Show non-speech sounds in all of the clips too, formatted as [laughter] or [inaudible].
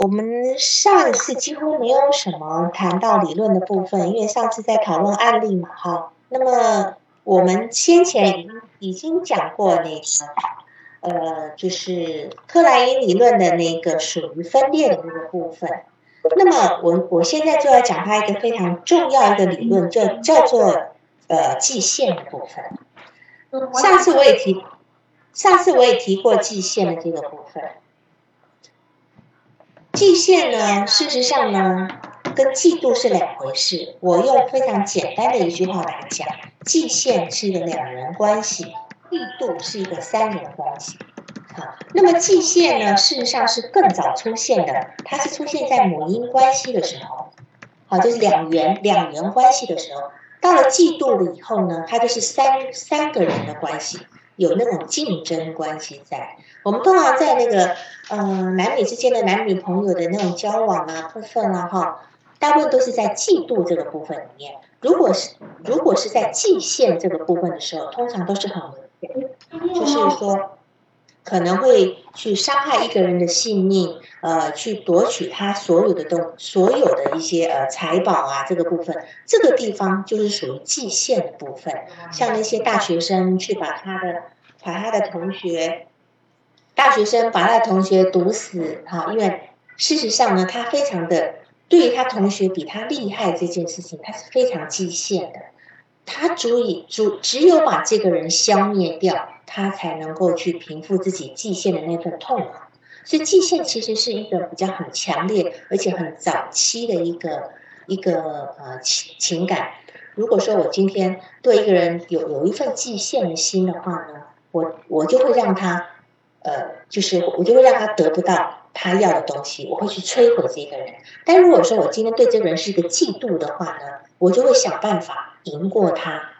我们上一次几乎没有什么谈到理论的部分，因为上次在讨论案例嘛，哈。那么我们先前已经讲过那个，呃，就是克莱因理论的那个属于分裂的那个部分。那么我我现在就要讲它一个非常重要一个理论，就叫做呃季线的部分。上次我也提，上次我也提过季线的这个部分。季线呢，事实上呢，跟嫉妒是两回事。我用非常简单的一句话来讲，季线是一个两人关系，嫉妒是一个三人关系。好，那么季线呢，事实上是更早出现的，它是出现在母婴关系的时候，好，就是两元两元关系的时候。到了嫉妒了以后呢，它就是三三个人的关系。有那种竞争关系在，我们通常在那个嗯男女之间的男女朋友的那种交往啊部分啊哈，大部分都是在嫉妒这个部分里面。如果是如果是在界限这个部分的时候，通常都是很明显，就是说可能会去伤害一个人的性命，呃，去夺取他所有的东所有的一些呃财宝啊这个部分，这个地方就是属于界限的部分。像那些大学生去把他的把他的同学，大学生把他的同学毒死，哈，因为事实上呢，他非常的对于他同学比他厉害这件事情，他是非常极限的，他足以足只有把这个人消灭掉，他才能够去平复自己极限的那份痛苦。所以极限其实是一个比较很强烈，而且很早期的一个一个呃情情感。如果说我今天对一个人有有一份极限的心的话呢？我我就会让他，呃，就是我就会让他得不到他要的东西，我会去摧毁这个人。但如果说我今天对这个人是一个嫉妒的话呢，我就会想办法赢过他。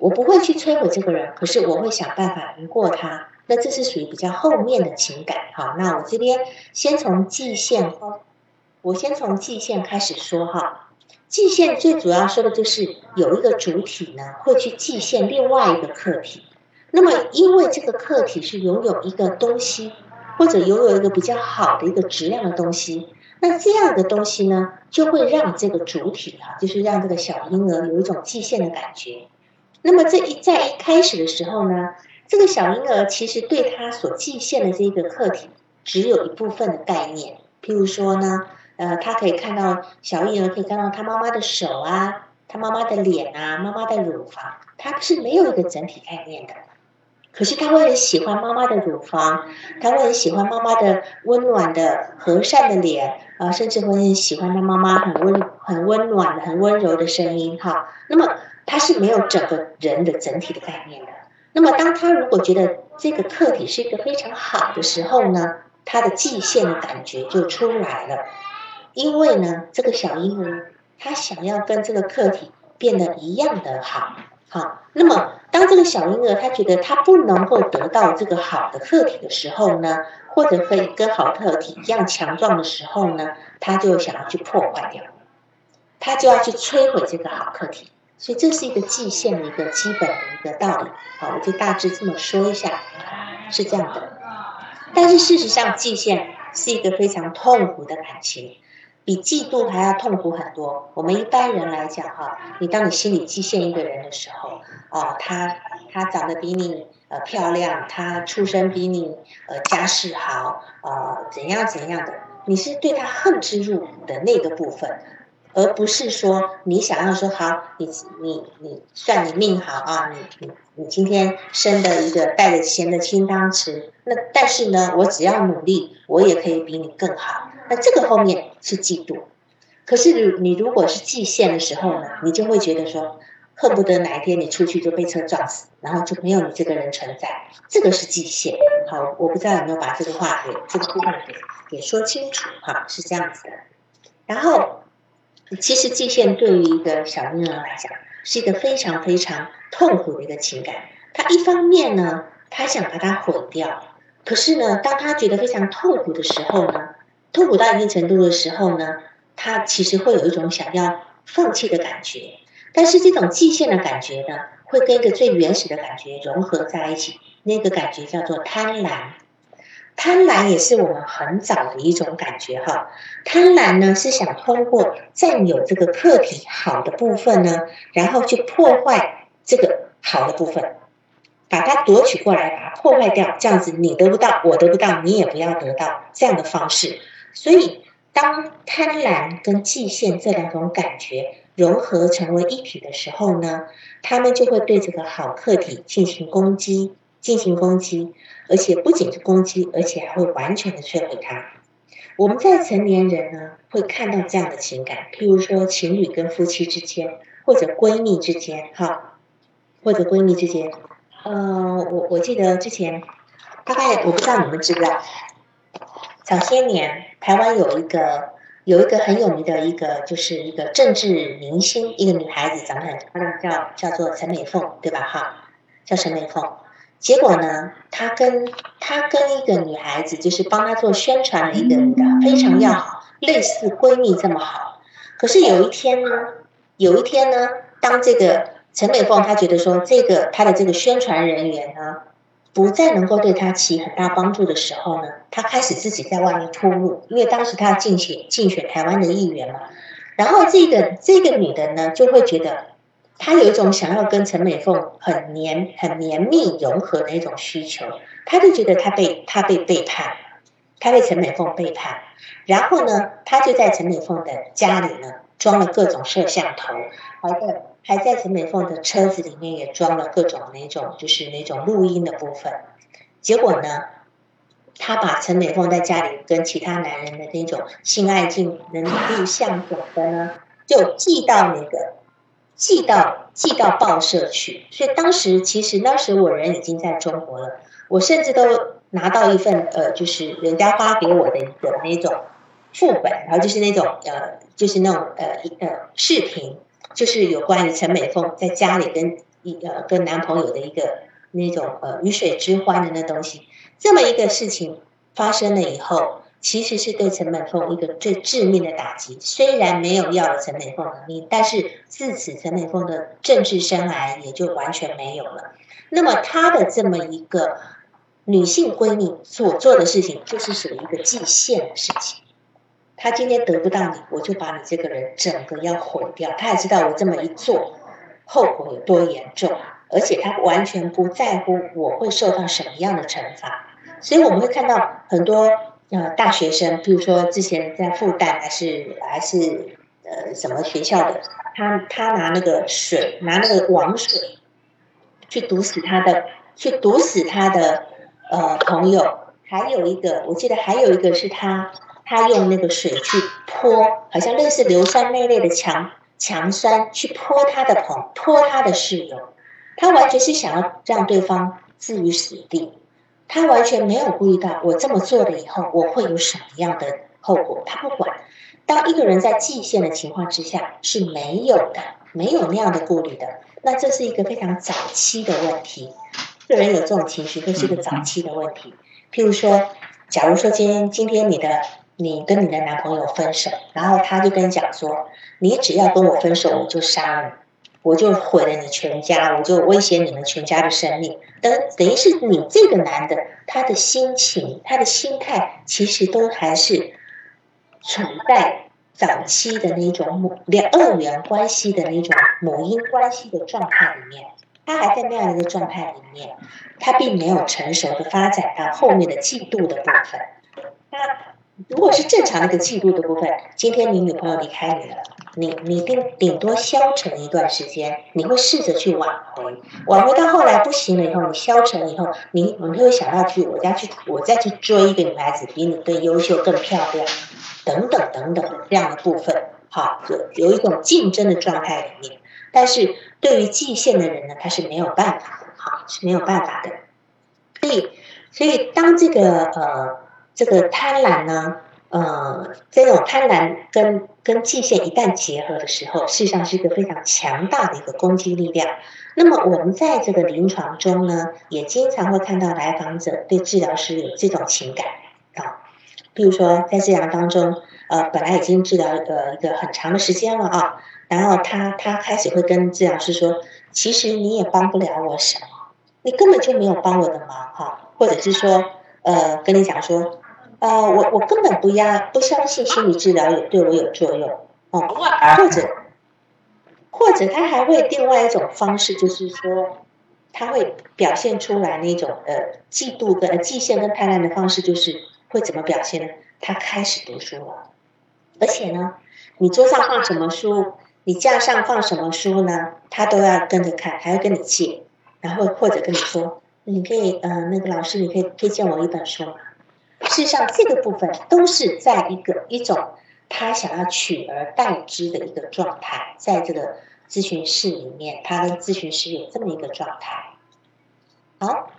我不会去摧毁这个人，可是我会想办法赢过他。那这是属于比较后面的情感。好，那我这边先从季线，我先从季线开始说哈。季线最主要说的就是有一个主体呢，会去季线另外一个客体。那么，因为这个客体是拥有一个东西，或者拥有一个比较好的一个质量的东西，那这样的东西呢，就会让这个主体哈，就是让这个小婴儿有一种寄现的感觉。那么，这一在一开始的时候呢，这个小婴儿其实对他所寄现的这个客体，只有一部分的概念。譬如说呢，呃，他可以看到小婴儿可以看到他妈妈的手啊，他妈妈的脸啊，妈妈的乳房，他是没有一个整体概念的。可是他会很喜欢妈妈的乳房，他会很喜欢妈妈的温暖的和善的脸，啊，甚至会很喜欢他妈妈很温很温暖很温柔的声音，哈。那么他是没有整个人的整体的概念的。那么当他如果觉得这个客体是一个非常好的时候呢，他的界限的感觉就出来了，因为呢，这个小婴儿他想要跟这个客体变得一样的好。好，那么当这个小婴儿他觉得他不能够得到这个好的客体的时候呢，或者可以跟好客体一样强壮的时候呢，他就想要去破坏掉，他就要去摧毁这个好客体。所以这是一个界限的一个基本的一个道理。好，我就大致这么说一下，是这样的。但是事实上，界限是一个非常痛苦的感情。比嫉妒还要痛苦很多。我们一般人来讲，哈，你当你心里嫉羡一个人的时候，哦，他他长得比你呃漂亮，他出身比你呃家世好，呃怎样怎样的，你是对他恨之入骨的那个部分，而不是说你想要说好，你你你算你命好啊，你你你今天生的一个带着钱的金汤匙，那但是呢，我只要努力，我也可以比你更好。那这个后面是嫉妒，可是你如果是季限的时候呢，你就会觉得说，恨不得哪一天你出去就被车撞死，然后就没有你这个人存在。这个是季限。好，我不知道有没有把这个话给这个部分给给说清楚。哈，是这样子的。然后，其实季限对于一个小婴儿来讲，是一个非常非常痛苦的一个情感。他一方面呢，他想把它毁掉，可是呢，当他觉得非常痛苦的时候呢？痛苦到一定程度的时候呢，他其实会有一种想要放弃的感觉，但是这种极限的感觉呢，会跟一个最原始的感觉融合在一起，那个感觉叫做贪婪。贪婪也是我们很早的一种感觉哈。贪婪呢是想通过占有这个客体好的部分呢，然后去破坏这个好的部分，把它夺取过来，把它破坏掉，这样子你得不到，我得不到，你也不要得到这样的方式。所以，当贪婪跟嫉羡这两种感觉融合成为一体的时候呢，他们就会对这个好客体进行攻击，进行攻击。而且不仅是攻击，而且还会完全的摧毁它。我们在成年人呢，会看到这样的情感，譬如说情侣跟夫妻之间，或者闺蜜之间，哈，或者闺蜜之间。呃，我我记得之前，大概我不知道你们知不知道，早些年台湾有一个有一个很有名的一个，就是一个政治明星，一个女孩子，长得很漂亮，叫叫做陈美凤，对吧？哈，叫陈美凤。结果呢，他跟他跟一个女孩子，就是帮他做宣传的一个女的，非常要好，类似闺蜜这么好。可是有一天呢，有一天呢，当这个陈美凤她觉得说，这个她的这个宣传人员呢，不再能够对她起很大帮助的时候呢，她开始自己在外面铺路，因为当时她要竞选竞选台湾的议员嘛。然后这个这个女的呢，就会觉得。他有一种想要跟陈美凤很黏、很黏密融合的一种需求，他就觉得他被他被背叛，他被陈美凤背叛，然后呢，他就在陈美凤的家里呢装了各种摄像头，还在还在陈美凤的车子里面也装了各种那种就是那种录音的部分，结果呢，他把陈美凤在家里跟其他男人的那种性爱镜能录像什么的呢，就寄到那个。寄到寄到报社去，所以当时其实当时我人已经在中国了，我甚至都拿到一份呃，就是人家发给我的一个那种副本，然后就是那种呃，就是那种呃呃视频，就是有关于陈美凤在家里跟一呃跟男朋友的一个那种呃鱼水之欢的那东西，这么一个事情发生了以后。其实是对陈美凤一个最致命的打击。虽然没有要了陈美凤的命，但是自此陈美凤的政治生涯也就完全没有了。那么她的这么一个女性闺蜜所做的事情，就是属于一个祭献的事情。她今天得不到你，我就把你这个人整个要毁掉。她也知道我这么一做，后果有多严重，而且她完全不在乎我会受到什么样的惩罚。所以我们会看到很多。呃，大学生，比如说之前在复旦还是还是呃什么学校的，他他拿那个水，拿那个王水去毒死他的，去毒死他的呃朋友。还有一个，我记得还有一个是他，他用那个水去泼，好像类似硫酸那类的强强酸去泼他的朋，泼他的室友。他完全是想要让对方置于死地。他完全没有顾虑到我这么做了以后我会有什么样的后果，他不管。当一个人在极限的情况之下是没有的，没有那样的顾虑的，那这是一个非常早期的问题。个人有这种情绪，这是一个早期的问题。譬如说，假如说今天今天你的你跟你的男朋友分手，然后他就跟你讲说，你只要跟我分手，我就杀了。我就毁了你全家，我就威胁你们全家的生命。等等于是你这个男的，他的心情、他的心态，其实都还是处在早期的那种母两二元关系的那种母婴关系的状态里面。他还在那样一个状态里面，他并没有成熟的发展到后面的嫉妒的部分。那。如果是正常的一个嫉妒的部分，今天你女朋友离开你了，你你顶顶多消沉一段时间，你会试着去挽回，挽回到后来不行了以后，你消沉以后，你你会想要去我家去，我再去追一个女孩子，比你更优秀、更漂亮，等等等等这样的部分，好，有有一种竞争的状态里面。但是对于季线的人呢，他是没有办法的，好是没有办法的。所以，所以当这个呃。这个贪婪呢，呃，这种贪婪跟跟界限一旦结合的时候，事实上是一个非常强大的一个攻击力量。那么我们在这个临床中呢，也经常会看到来访者对治疗师有这种情感啊，比如说在治疗当中，呃，本来已经治疗呃一个很长的时间了啊，然后他他开始会跟治疗师说，其实你也帮不了我什么，你根本就没有帮我的忙哈，或者是说。呃跟你讲说，呃，我我根本不压不相信心理治疗有对我有作用哦，或者或者他还会另外一种方式，就是说他会表现出来那种呃嫉妒跟嫉羡跟贪婪的方式，就是会怎么表现呢？他开始读书了，而且呢，你桌上放什么书，你架上放什么书呢，他都要跟着看，还要跟你借，然后或者跟你说，你可以呃那个老师，你可以推荐我一本书吗？事实上，这个部分都是在一个一种他想要取而代之的一个状态，在这个咨询室里面，他跟咨询师有这么一个状态。好，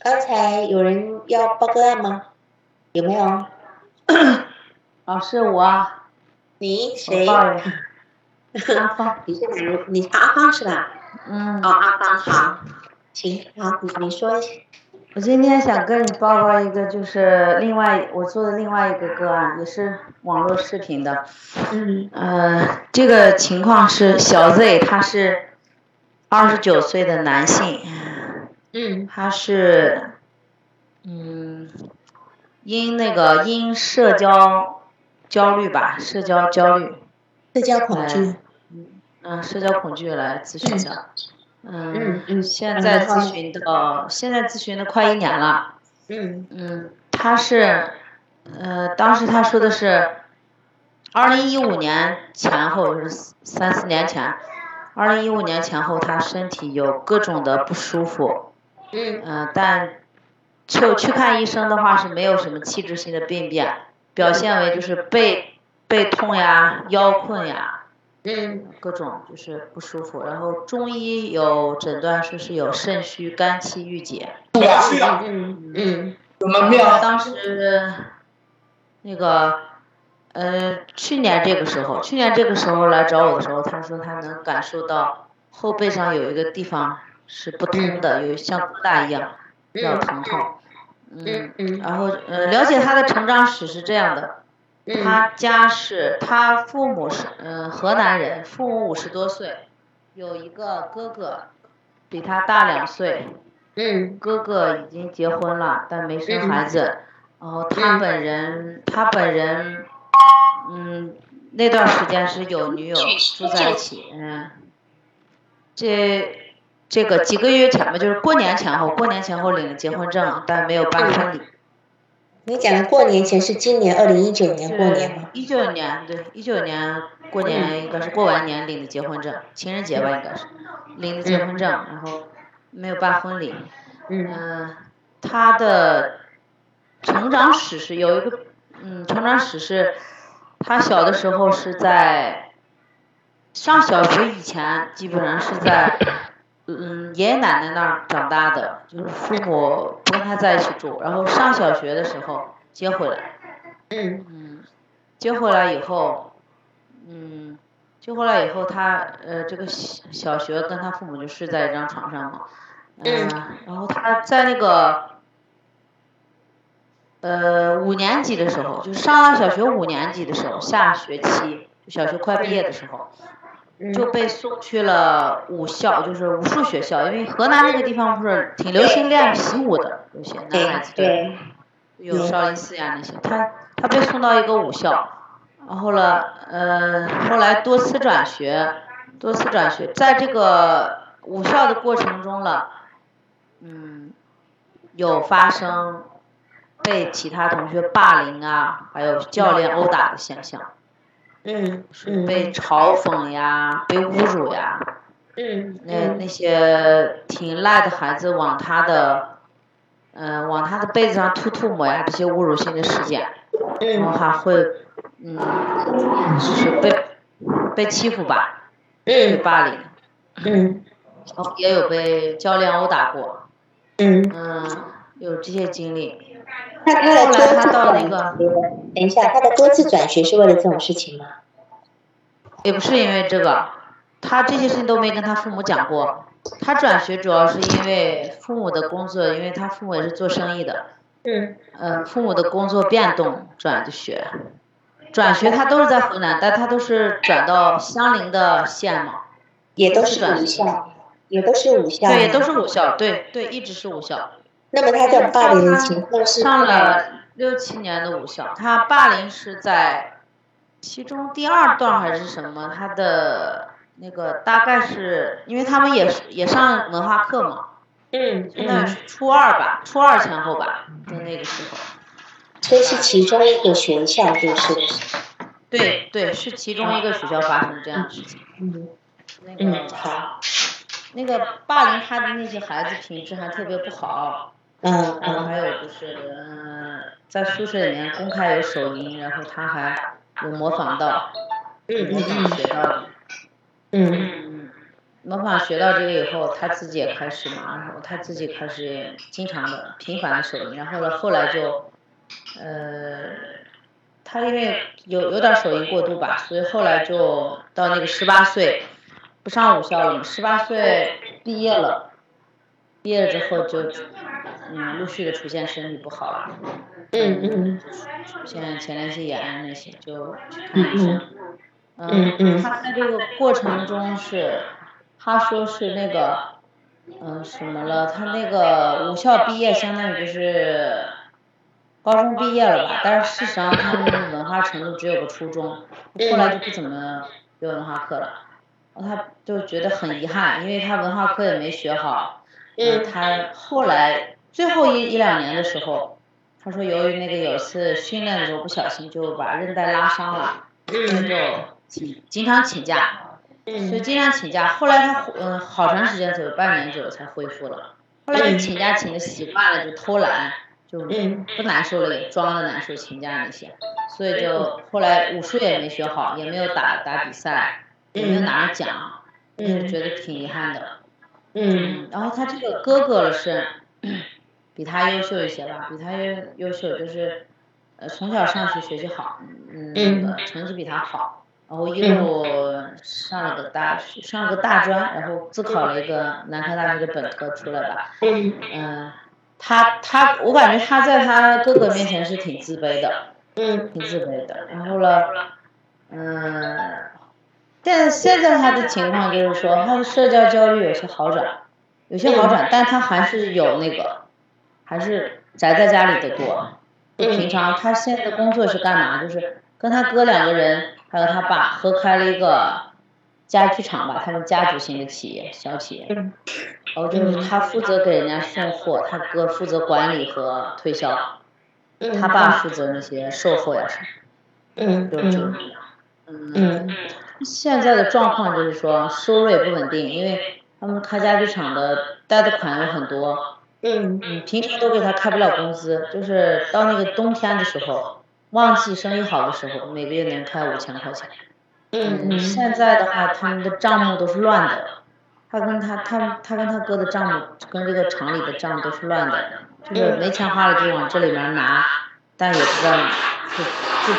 刚才有人要报个案吗？有没有？老 [coughs] 师，我，[coughs] 你谁？阿芳，你是哪？你阿芳是吧？嗯。哦，阿芳好，行，好，你你说。我今天想跟你报告一个，就是另外我做的另外一个个案，也是网络视频的。嗯。呃，这个情况是小 Z，他是二十九岁的男性。嗯。他是，嗯。因那个因社交焦虑吧，社交焦虑，社交恐惧，嗯，社交恐惧来咨询的，嗯嗯，现在咨询的，现在咨询的快一年了，嗯嗯，他是，呃，当时他说的是，二零一五年前后是三四年前，二零一五年前后他身体有各种的不舒服，嗯，但。就去看医生的话是没有什么器质性的病变，表现为就是背背痛呀、腰困呀，嗯，各种就是不舒服。然后中医有诊断说是有肾虚、肝气郁结。嗯嗯，怎么当时那个呃，去年这个时候，去年这个时候来找我的时候，他说他能感受到后背上有一个地方是不通的，有像疙瘩一样，比较疼痛。嗯嗯，然后呃，了解他的成长史是这样的，他家是他父母是嗯河南人，父母五十多岁，有一个哥哥，比他大两岁，嗯，哥哥已经结婚了，但没生孩子，然后他本人他本人嗯那段时间是有女友住在一起，嗯，这。这个几个月前吧，就是过年前后，过年前后领了结婚证，但没有办婚礼。你讲的过年前是今年二零一九年过年吗？一九年对，一九年过年应该是过完年领的结婚证，情人节吧应该是，领的结婚证，然后没有办婚礼。嗯。他的成长史是有一个，嗯，成长史是，他小的时候是在上小学以前，基本上是在。嗯，爷爷奶奶那儿长大的，就是父母不跟他在一起住，然后上小学的时候接回来。嗯嗯，接回来以后，嗯，接回来以后，他呃，这个小小学跟他父母就睡在一张床上嘛。嗯。然后他在那个呃五年级的时候，就是上小学五年级的时候，下学期，小学快毕业的时候。就被送去了武校，就是武术学校，因为河南那个地方不是挺流行练习武的，有些男孩子对，有少林寺呀那些，他他被送到一个武校，然后了，呃，后来多次转学，多次转学，在这个武校的过程中了，嗯，有发生被其他同学霸凌啊，还有教练殴打的现象。嗯，被嘲讽呀，被侮辱呀，嗯，那那些挺赖的孩子往他的，嗯，往他的被子上吐吐沫呀，这些侮辱性的事件，然后还。会，嗯，就是被被欺负吧，被霸凌，嗯，哦，也有被教练殴打过，嗯，嗯，有这些经历。那他的多次转学，等一下，他的多次转学是为了这种事情吗？也不是因为这个，他这些事情都没跟他父母讲过。他转学主要是因为父母的工作，因为他父母也是做生意的。嗯。呃，父母的工作变动转的学，转学他都是在河南，但他都是转到相邻的县嘛。也都是武校，也都是武校。对，都是武校，对对，一直是武校。那么他的霸凌的情况是上了六七年的武校，他霸凌是在其中第二段还是什么？他的那个大概是因为他们也是也上文化课嘛，嗯那初二吧，初二前后吧，就那个时候。这是其中一个学校，就是对对，是其中一个学校发生这样的事情。嗯那嗯个好，那个霸凌他的那些孩子品质还特别不好，嗯然后嗯。还有就是，嗯、在宿舍里面公开有手淫，然后他还有模仿到，嗯模仿学到的，嗯。嗯，模仿学到这个以后，他自己也开始嘛，然后他自己开始经常的频繁的手淫，然后呢，后来就，呃，他因为有有点手淫过度吧，所以后来就到那个十八岁，不上武校了嘛，十八岁毕业了，毕业了之后就，嗯，陆续的出现身体不好了，嗯嗯出现前列腺炎啊那些，就去看医生。嗯嗯，嗯他在这个过程中是，他说是那个，嗯，什么了？他那个武校毕业，相当于就是高中毕业了吧？但是事实上他们文化程度只有个初中，后来就不怎么学文化课了。他就觉得很遗憾，因为他文化课也没学好。嗯他后来最后一一两年的时候，他说由于那个有一次训练的时候不小心就把韧带拉伤了，所以嗯就请经常请假，所以嗯经常请假。后来他嗯好长时间左右，半年左右才恢复了。后来就请假请的习惯了，就偷懒，就嗯不难受了，也装的难受请假那些，所以就后来武术也没学好，也没有打打比赛，也没有拿着奖，就嗯觉得挺遗憾的。嗯然后他这个哥哥是比他优秀一些吧，比他优优秀，就是呃从小上学学习好，嗯，那个成绩比他好，然后一路上了个大学上了个大专，然后自考了一个南开大学的本科出来吧，嗯嗯，他他我感觉他在他哥哥面前是挺自卑的，嗯挺自卑的，然后了，嗯。但现在他的情况就是说，他的社交焦虑有些好转，有些好转，但他还是有那个，还是宅在家里的多。就平常他现在的工作是干嘛？就是跟他哥两个人，还有他爸合开了一个家具厂吧，他们家族型的企业，小企业。嗯然后就是他负责给人家送货，他哥负责管理和推销，嗯，他爸负责那些售后呀什么。嗯嗯嗯现在的状况就是说收入也不稳定，因为他们开家具厂的贷的款有很多，嗯嗯，平常都给他开不了工资，就是到那个冬天的时候，旺季生意好的时候，每个月能开五千块钱。嗯嗯现在的话，他们的账目都是乱的，他跟他他他跟他哥的账目跟这个厂里的账都是乱的，就是没钱花了就往这里面拿，但也不知道就就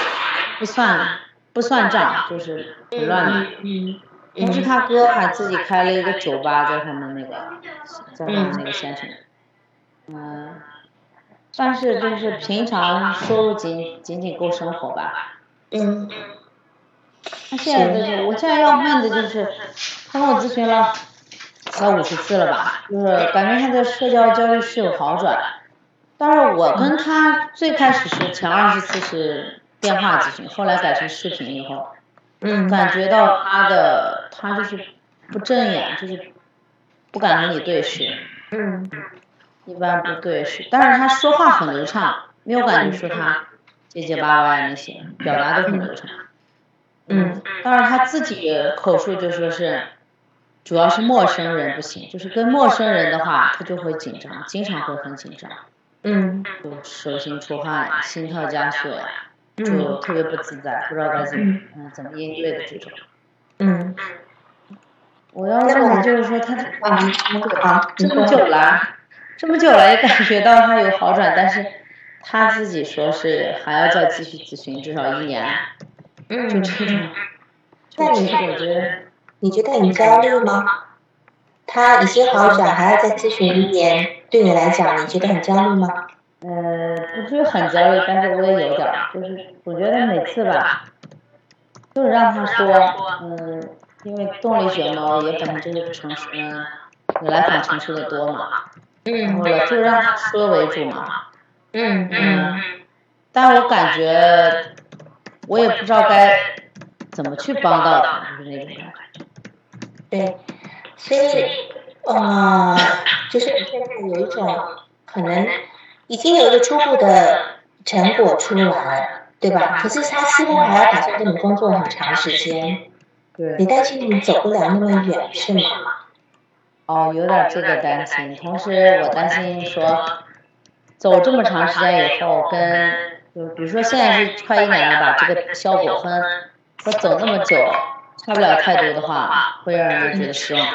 不算不算账，就是很乱的。嗯同时，他哥还自己开了一个酒吧，在他们那个，在他们那个县城。嗯，但是就是平常收入仅仅仅够生活吧。嗯。他现在就是，我现在要问的就是，他跟我咨询了小五十次了吧，就是感觉他的社交焦虑是有好转，但是我跟他最开始是前二十次是电话咨询，后来改成视频以后，嗯。感觉到他的他就是不正眼，就是不敢和你对视，嗯一般不对是，但是他说话很流畅，没有感觉说他结结巴巴那些，表达都很流畅。嗯但是他自己口述就说是，主要是陌生人不行，就是跟陌生人的话，他就会紧张，经常会很紧张，嗯就手心出汗、心跳加速呀，就嗯特别不自在，不知道该怎么嗯怎么应对的这种。嗯我要问的就是说他啊好，这么久了，这么久了也感觉到他有好转，但是他自己说是还要再继续咨询至少一年，就嗯，这种，就那你我觉得。你觉得很焦虑吗？他已经好转，还要再咨询一年，对你来讲，你觉得很焦虑吗？呃，不是很焦虑，但是我也有点，就是我觉得每次吧，就是让他说，嗯，因为动力学嘛，也本身就是成熟，嗯，你来访成熟的多嘛，嗯后了就让他说为主嘛。嗯嗯但我感觉我也不知道该怎么去帮到他，就是那种感觉。对，所以呃，就是现在有一种可能已经有一个初步的成果出来了，对吧？可是他似乎还要打算跟你工作很长时间，对你担心你走不了那么远，是吗？哦，有点这个担心。同时，我担心说，走这么长时间以后，跟就比如说现在是快一年了吧，这个效果和和走那么久差不了太多的话，会让人觉得失望。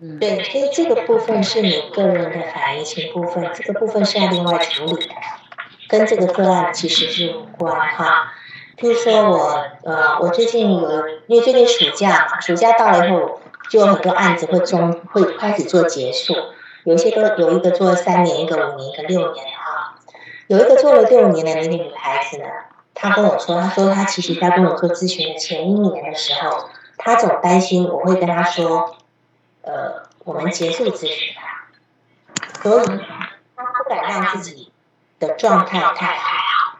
嗯，对，所以这个部分是你个人的反应情部分，这个部分是要另外处理的，跟这个个案其实是无关哈。譬如说我呃，我最近有，因为最近暑假，暑假到了以后，就有很多案子会中会开始做结束，有一些都有一个做了三年，一个五年，一个六年哈。有一个做了六年的那个女孩子呢，她跟我说，她说她其实在跟我做咨询的前一年的时候，她总担心我会跟她说。呃，我们结束咨询吧，所以她不敢让自己的状态太好，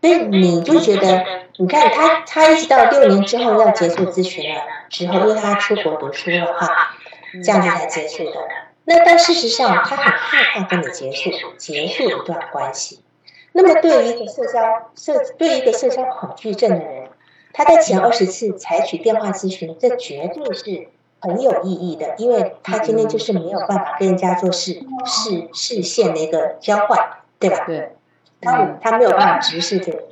所以你就觉得，你看他，他一直到六年之后要结束咨询了，之后因为他出国读书了哈，这样子才结束的。那但事实上，他很害怕跟你结束结束一段关系。那么对于一个社交社对于一个社交恐惧症的人，他在前二十次采取电话咨询，这绝对是。很有意义的，因为他今天就是没有办法跟人家做视视视线的一个交换，对吧？对，他他没有办法直视这个，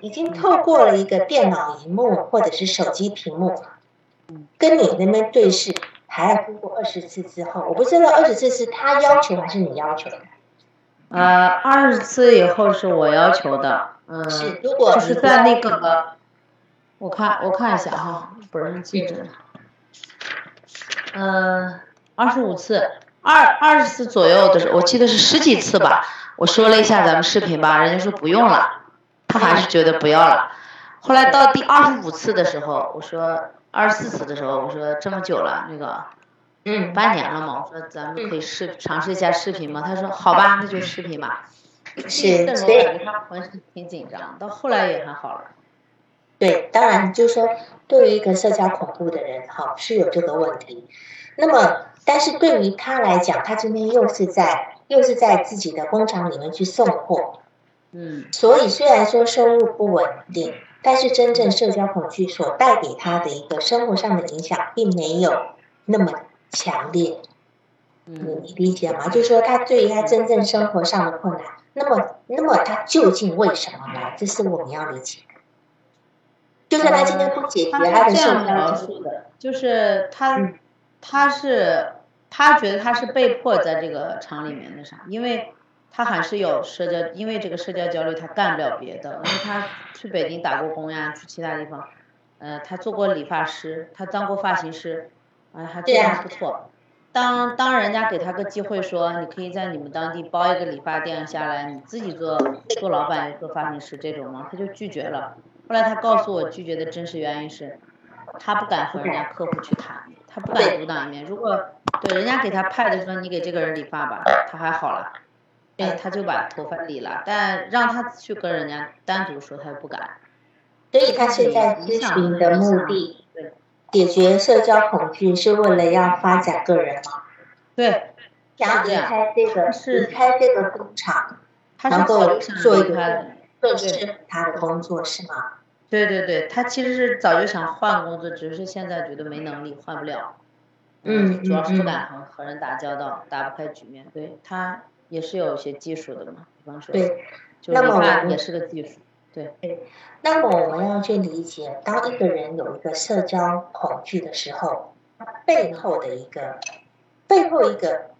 已经透过了一个电脑荧幕或者是手机屏幕，跟你那边对视，还要通过二十次之后，我不知道二十次是他要求还是你要求的？呃，二十次以后是我要求的，嗯，是如果就是在那个，我看我看一下哈，本上记着。嗯，二十五次，二二十次左右的时候，我记得是十几次吧。我说了一下咱们视频吧，人家说不用了，他还是觉得不要了。后来到第二十五次的时候，我说二十四次的时候，我说这么久了，那个，嗯，半年了嘛，我说咱们可以试尝试一下视频嘛？他说好吧，那就视频吧。是，所以感觉他浑身挺紧张，到后来也还好了。对，当然就是说，对于一个社交恐怖的人，哈，是有这个问题。那么，但是对于他来讲，他今天又是在又是在自己的工厂里面去送货，嗯，所以虽然说收入不稳定，但是真正社交恐惧所带给他的一个生活上的影响，并没有那么强烈。嗯，你理解吗？就是说，他对于他真正生活上的困难，那么，那么他究竟为什么来？这是我们要理解。就算他今天不解决他的社交恐惧的，就是他。他是，他觉得他是被迫在这个厂里面的啥，因为他还是有社交，因为这个社交焦虑，他干不了别的。因为他去北京打过工呀，去其他地方，呃，他做过理发师，他当过发型师，啊，还做的不错。当当人家给他个机会说，你可以在你们当地包一个理发店下来，你自己做做老板，做发型师这种吗？他就拒绝了。后来他告诉我拒绝的真实原因是，他不敢和人家客户去谈。他不敢独当一面。如果对人家给他派的说你给这个人理发吧，他还好了，哎，他就把头发理了。但让他去跟人家单独说，他又不敢。所以他现在咨询的目的，解决社交恐惧，是为了要发展个人吗？对，想离开这个，离开这个工厂，能够做一个更适合他的工作，是吗？对对对，他其实是早就想换工作，只是现在觉得没能力换不了。嗯，主要是不敢和和人打交道，打不开局面。对他也是有一些技术的嘛，比方说，对，那么也是个技术。对。对，那么我们要去理解，当一个人有一个社交恐惧的时候，他背后的一个背后一个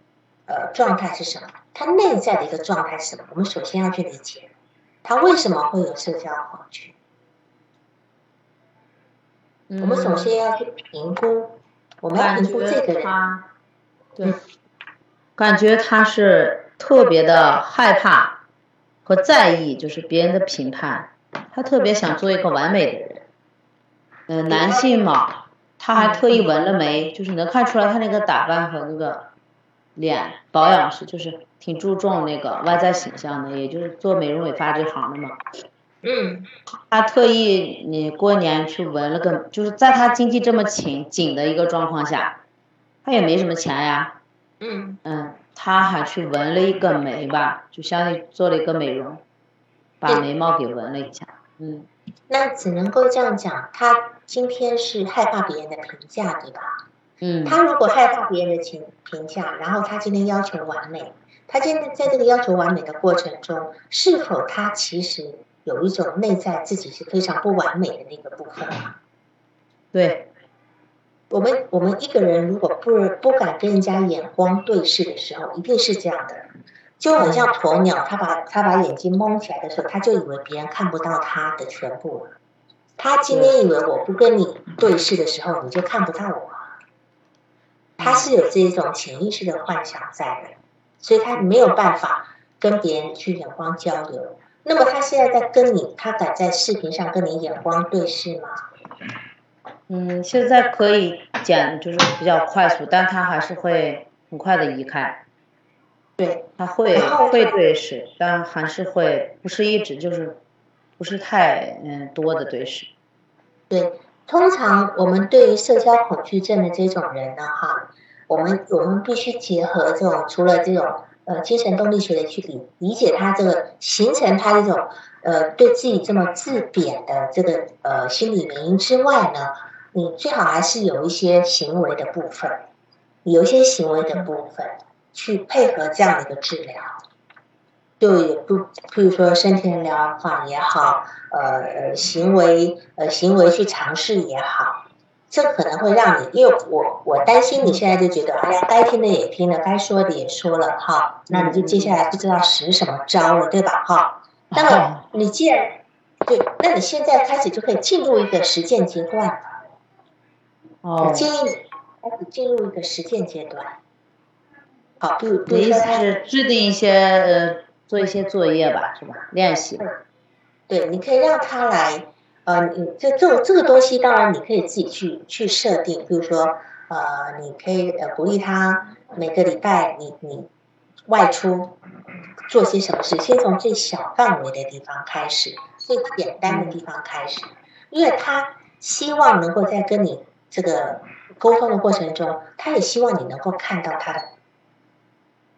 呃状态是什么？他内在的一个状态是什么？我们首先要去理解，他为什么会有社交恐惧？我们首先要去评估，我们要评估这个人，对，感觉他是特别的害怕和在意，就是别人的评判，他特别想做一个完美的人。嗯，男性嘛，他还特意纹了眉，就是能看出来他那个打扮和那个，脸保养是，就是挺注重那个外在形象的，也就是做美容美发这行的嘛。嗯，他特意你过年去纹了个，就是在他经济这么紧紧的一个状况下，他也没什么钱呀。嗯嗯，他还去纹了一个眉吧，就相当于做了一个美容，把眉毛给纹了一下。嗯，那只能够这样讲，他今天是害怕别人的评价，对吧？嗯，他如果害怕别人的评评价，然后他今天要求完美，他今天在这个要求完美的过程中，是否他其实有一种内在自己是非常不完美的那个部分？对，我们我们一个人如果不不敢跟人家眼光对视的时候，一定是这样的，就很像鸵鸟，他把他把眼睛蒙起来的时候，他就以为别人看不到他的全部。他今天以为我不跟你对视的时候，你就看不到我。他是有这一种潜意识的幻想在的，所以他没有办法跟别人去眼光交流。那么他现在在跟你，他敢在视频上跟你眼光对视吗？嗯，现在可以减，就是比较快速，但他还是会很快的移开。对，他会会对视，但还是会不是一直就是不是太嗯多的对视。对。通常我们对于社交恐惧症的这种人呢，哈，我们我们必须结合这种除了这种呃精神动力学的去理理解他这个形成他这种呃对自己这么自贬的这个呃心理原因之外呢，你最好还是有一些行为的部分，有一些行为的部分去配合这样的一个治疗。就也不，譬如说身体疗法也好，呃呃行为呃行为去尝试也好，这可能会让你，因为我我担心你现在就觉得，哎呀，该听的也听了，该说的也说了，哈，那你就接下来不知道使什么招了，对吧？哈，那么你既然对，那你现在开始就可以进入一个实践阶段了。哦。我建议你开始进入一个实践阶段。好，比如，你的意思是制定一些呃。做一些作业吧，是吧？练习。对，你可以让他来，呃，你这这这个东西，当然你可以自己去去设定，比如说，呃，你可以呃鼓励他每个礼拜你你外出做些什么事，先从最小范围的地方开始，最简单的地方开始，因为他希望能够在跟你这个沟通的过程中，他也希望你能够看到他的。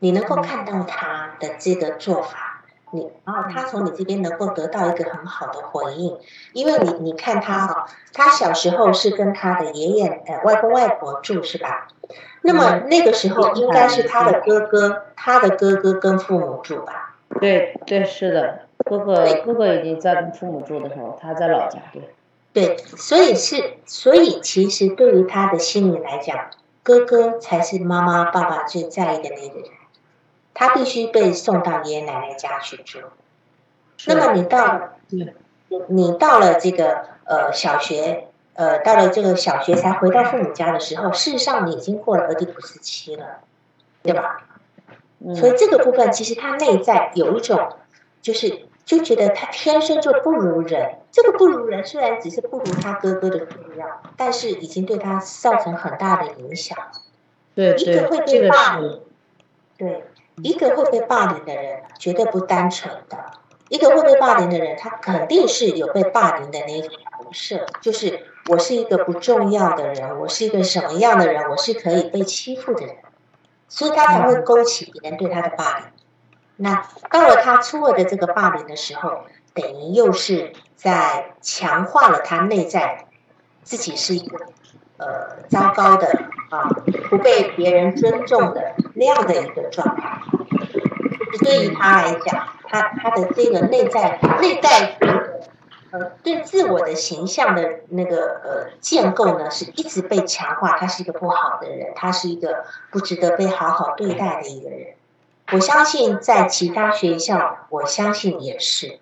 你能够看到他的这个做法，你然后他从你这边能够得到一个很好的回应，因为你你看他哈，他小时候是跟他的爷爷呃外公外婆住是吧？那么那个时候应该是他的哥哥，他的哥哥跟父母住吧？对对是的，哥哥哥哥已经在跟父母住的时候，他在老家对。对，所以是所以其实对于他的心理来讲，哥哥才是妈妈爸爸最在意的那个人。他必须被送到爷爷奶奶家去住。那么你到，你你到了这个呃小学，呃到了这个小学才回到父母家的时候，事实上你已经过了俄狄浦斯期了，对吧？所以这个部分其实他内在有一种，就是就觉得他天生就不如人。这个不如人虽然只是不如他哥哥的重要，但是已经对他造成很大的影响。对对，一个会被霸凌，对。一个会被霸凌的人绝对不单纯的，一个会被霸凌的人，他肯定是有被霸凌的那种投射，就是我是一个不重要的人，我是一个什么样的人，我是可以被欺负的人，所以他才会勾起别人对他的霸凌。那到了他初二的这个霸凌的时候，等于又是在强化了他内在自己是一个呃糟糕的啊，不被别人尊重的那样的一个状态。对于他来讲，他他的这个内在内在呃对自我的形象的那个呃建构呢，是一直被强化。他是一个不好的人，他是一个不值得被好好对待的一个人。我相信在其他学校，我相信也是。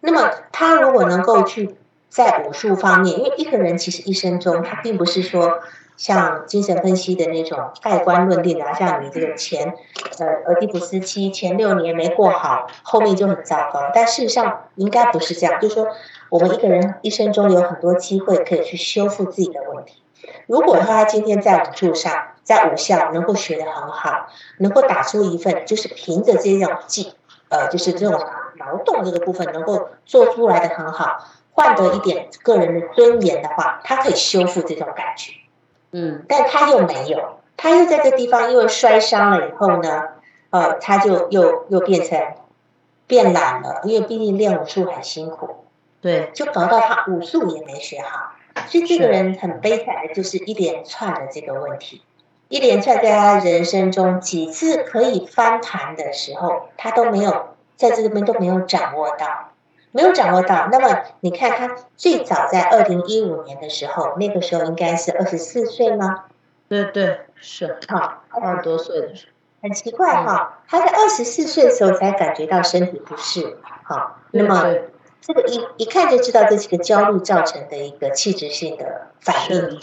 那么他如果能够去在武术方面，因为一个人其实一生中，他并不是说。像精神分析的那种盖棺论定啊，像你这个前呃俄狄浦斯期前六年没过好，后面就很糟糕。但事实上应该不是这样，就是说我们一个人一生中有很多机会可以去修复自己的问题。如果说他今天在武术上在武校能够学得很好，能够打出一份就是凭着这种技，呃，就是这种劳动这个部分能够做出来的很好，换得一点个人的尊严的话，他可以修复这种感觉。嗯，但他又没有，他又在这地方因为摔伤了以后呢，呃，他就又又变成变懒了，因为毕竟练武术很辛苦，对，就搞到他武术也没学好，所以这个人很悲惨的就是一连串的这个问题，一连串在他人生中几次可以翻盘的时候，他都没有在这边都没有掌握到。没有掌握到，那么你看他最早在二零一五年的时候，那个时候应该是二十四岁吗？对对是，哈，二十多岁的时候，很奇怪哈，他在二十四岁的时候才感觉到身体不适，好，那么对这个一一看就知道这是个焦虑造成的一个器质性的反应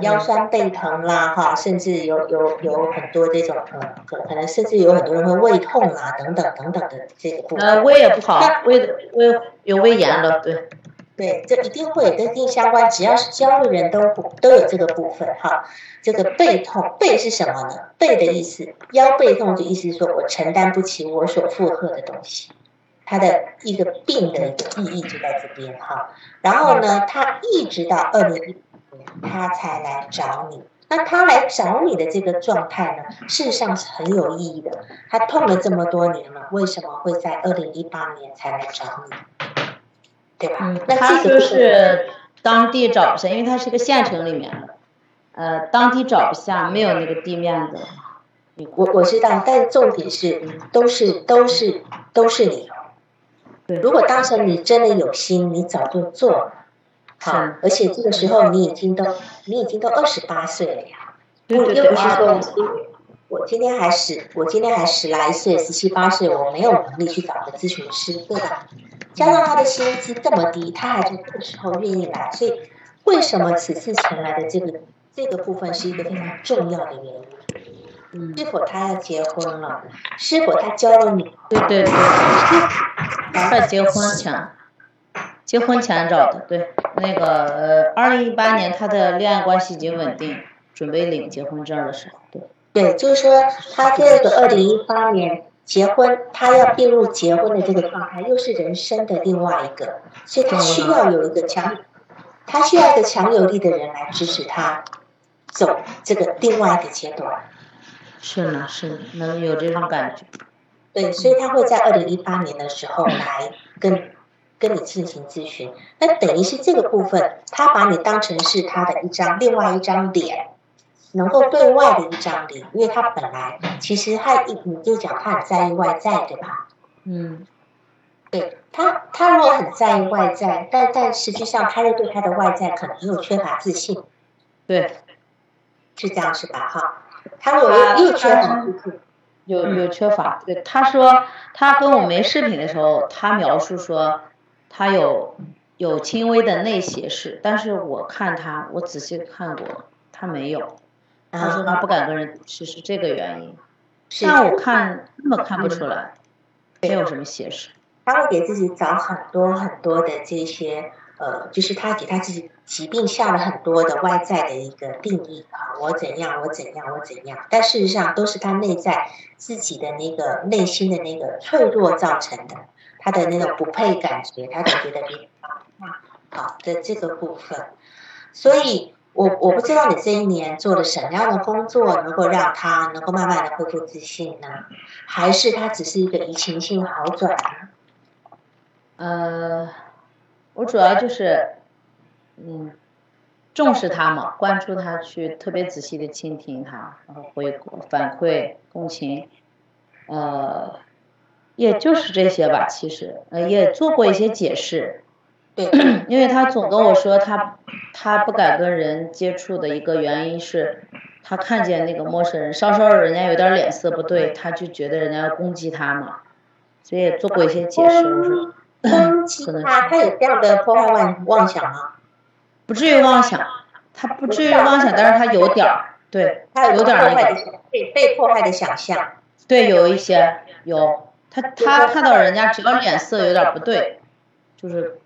腰酸背疼啦，哈，甚至有有有很多这种，呃，可可能甚至有很多人会胃痛啊，等等等等的这个部分。呃，胃也不好，胃的胃有胃炎了，对，对，这一定会跟病相关，只要是焦虑人都都有这个部分哈。这个背痛，背是什么呢？背的意思，腰背痛的意思是说我承担不起我所负荷的东西，它的一个病的一个意义就在这边哈。然后呢，它一直到二零一他才来找你。那他来找你的这个状态呢，事实上是很有意义的。他痛了这么多年了，为什么会在二零一八年才来找你？对吧？嗯，那他说这个部分是当地找不下，因为他是个县城里面的，呃，当地找不下，没有那个地面的。我我知道，但重点是都是都是都是你。对如果当时你真的有心，你早就做了。好，而且这个时候你已经都你已经都二十八岁了呀，又不是说我今天还十我今天还十来岁，十七八岁，我没有能力去找个咨询师，对吧？加上他的薪资这么低，他还是这个时候愿意来，所以为什么此次前来的这个这个部分是一个非常重要的原因？嗯，是否他要结婚了？是否他交了女对对对，快结婚前，结婚前找的，对，那个呃，二零一八年他的恋爱关系已经稳定，准备领结婚证的时候，对，对，就是说他这个二零一八年结婚，他要进入结婚的这个状态，又是人生的另外一个，所以他需要有一个强，他需要一个强有力的人来支持他走这个另外一个阶段。是呢是呢，能有这种感觉，对，所以他会在二零一八年的时候来跟跟你进行咨询。那等于是这个部分，他把你当成是他的一张另外一张脸，能够对外的一张脸，因为他本来其实他一你就讲他很在意外在，对吧？嗯，对他，他如果很在意外在，但但实际上他又对他的外在可能又缺乏自信，对，是这样是吧？哈，他如果又又缺乏自信，有有缺乏，对，他说他跟我没视频的时候，他描述说他有有轻微的内斜视，但是我看他，我仔细看过，他没有，他说他不敢跟人是是这个原因，是但我看根本看不出来，没有什么斜视，他会给自己找很多很多的这些呃，就是他给他自己疾病下了很多的外在的一个定义啊，我怎样，我怎样，我怎样，但事实上都是他内在自己的那个内心的那个脆弱造成的，他的那种不配感觉，他总觉得别人好的这个部分，所以。我我不知道你这一年做了什么样的工作，能够让他能够慢慢的恢复自信呢？还是他只是一个移情性好转呢？呃，我主要就是嗯重视他嘛，关注他，去特别仔细的倾听他，然后回反馈共情，呃，也就是这些吧，其实呃也做过一些解释。对，[clears throat] 因为他总跟我说他他不敢跟人接触的一个原因是，他看见那个陌生人稍稍人家有点脸色不对，他就觉得人家要攻击他嘛，所以也做过一些解释。我说攻击他，他有这样的破坏妄妄想吗？不至于妄想，他不至于妄想，但是他有点儿，对，他有有点儿那个，被被迫害的想象。对，有一些有，他他看到人家只要脸色有点不对，就是。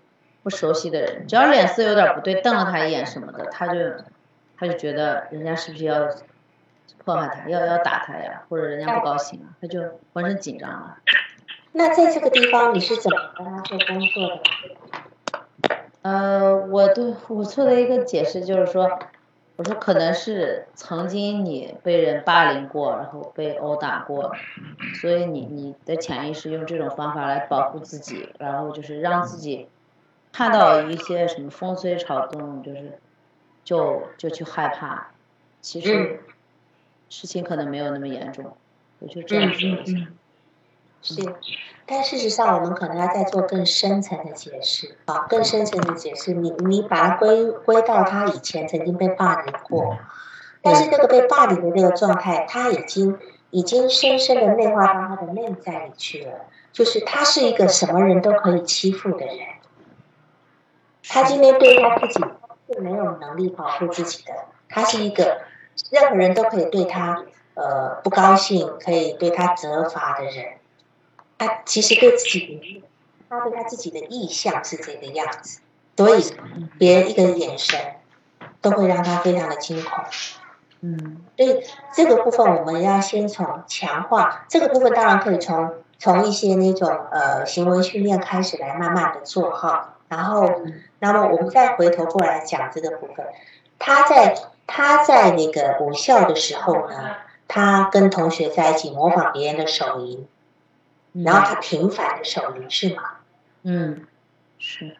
不熟悉的人，只要脸色有点不对，瞪了他一眼什么的，他就他就觉得人家是不是要破坏他，要要打他呀，或者人家不高兴啊，他就浑身紧张了。那在这个地方你是怎么跟他做工作的？呃，我对我做的一个解释就是说，我说可能是曾经你被人霸凌过，然后被殴打过，所以你你的潜意识用这种方法来保护自己，然后就是让自己看到一些什么风吹草动，就是就就去害怕，其实事情可能没有那么严重，我就这样说一下。是，但事实上，我们可能要再做更深层的解释啊，更深层的解释。你你把它归归到他以前曾经被霸凌过，但是那个被霸凌的那个状态，他已经已经深深的内化到他的内在里去了。就是他是一个什么人都可以欺负的人，他今天对他自己是没有能力保护自己的，他是一个任何人都可以对他呃不高兴，可以对他责罚的人。他其实对自己，他对他自己的意向是这个样子，所以别人一个眼神都会让他非常的惊恐。嗯，所以这个部分我们要先从强化这个部分，当然可以从从一些那种呃行为训练开始来慢慢的做哈。然后，那么我们再回头过来讲这个部分，他在他在那个武校的时候呢，他跟同学在一起模仿别人的手淫。然后他频繁的手淫是吗？嗯，是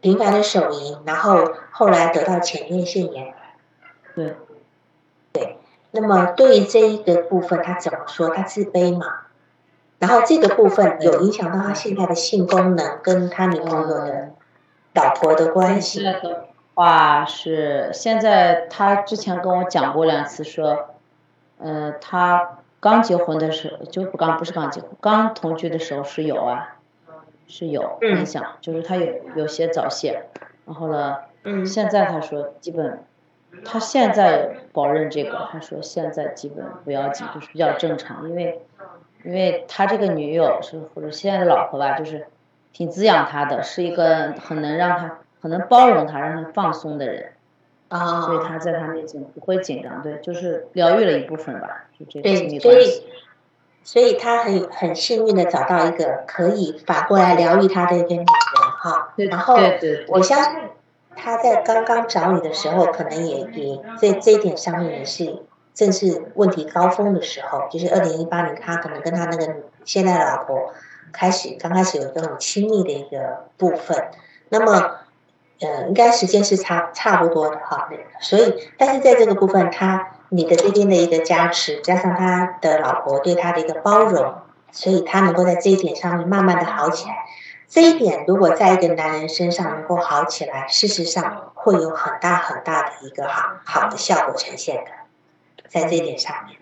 频繁的手淫，然后后来得到前列腺炎。对，对。那么对于这一个部分，他怎么说？他自卑嘛？然后这个部分有影响到他现在的性功能跟他女朋友的老婆的关系。话是现在他之前跟我讲过两次，说，呃，他。刚结婚的时候就不刚不是刚结婚，刚同居的时候是有啊，是有影响，就是他有有些早泄，然后呢，现在他说基本，他现在保认这个，他说现在基本不要紧，就是比较正常，因为，因为他这个女友是或者现在的老婆吧，就是挺滋养他的，是一个很能让他很能包容他，让他放松的人。啊，所以他在他面前不会紧张，对，就是疗愈了一部分吧，就这对，所以，所以他很很幸运的找到一个可以反过来疗愈他的一个女人哈。对，然后对我相信他在刚刚找你的时候，可能也也在这一点上面也是正是问题高峰的时候，就是二零一八年，他可能跟他那个现在的老婆开始刚开始有一个很亲密的一个部分，那么。呃，应该时间是差差不多的哈，所以，但是在这个部分，他你的这边的一个加持，加上他的老婆对他的一个包容，所以他能够在这一点上面慢慢的好起来。这一点如果在一个男人身上能够好起来，事实上会有很大很大的一个好好的效果呈现的，在这一点上面，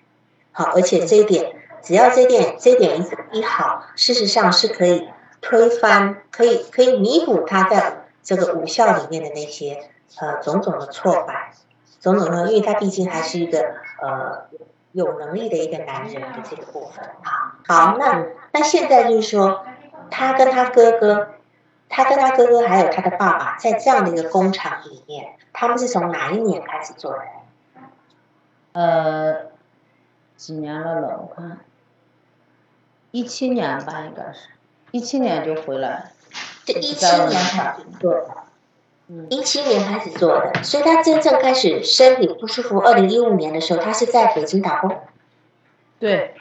好，而且这一点只要这点这一点一一好，事实上是可以推翻，可以可以弥补他在。这个无效里面的那些呃种种的挫败，种种的，因为他毕竟还是一个呃有能力的一个男人的这个部分。好，好，那那现在就是说，他跟他哥哥，他跟他哥哥还有他的爸爸，在这样的一个工厂里面，他们是从哪一年开始做的？呃，几年了了？我看一七年吧，应该是，一七年就回来。这一七年开始做的，一七年开始做的，所以他真正开始身体不舒服。二零一五年的时候，他是在北京打工。对，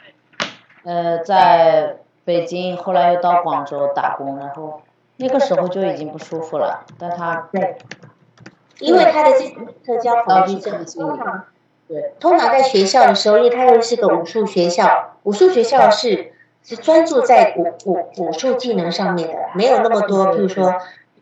呃，在北京，后来又到广州打工，然后那个时候就已经不舒服了。但他对，因为他的这社交恐惧症，通常对，通常在学校的时候，因为他又是个武术学校，武术学校是。是专注在武武武术技能上面的，没有那么多。比如说，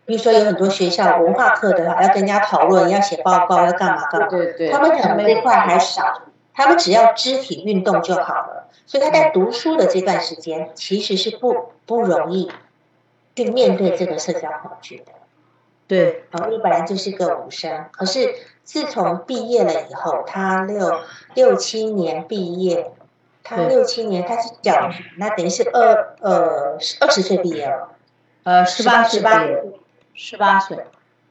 比如说有很多学校文化课的话，要跟人家讨论，要写报告，要干嘛干嘛。对对。他们可能这块还少，他们只要肢体运动就好了。所以他在读书的这段时间，其实是不不容易去面对这个社交恐惧的。对。然后你本来就是个武生，可是自从毕业了以后，他六六七年毕业。他六七年，他是小学，那等于是二呃二十岁毕业了，呃十八十八十八岁，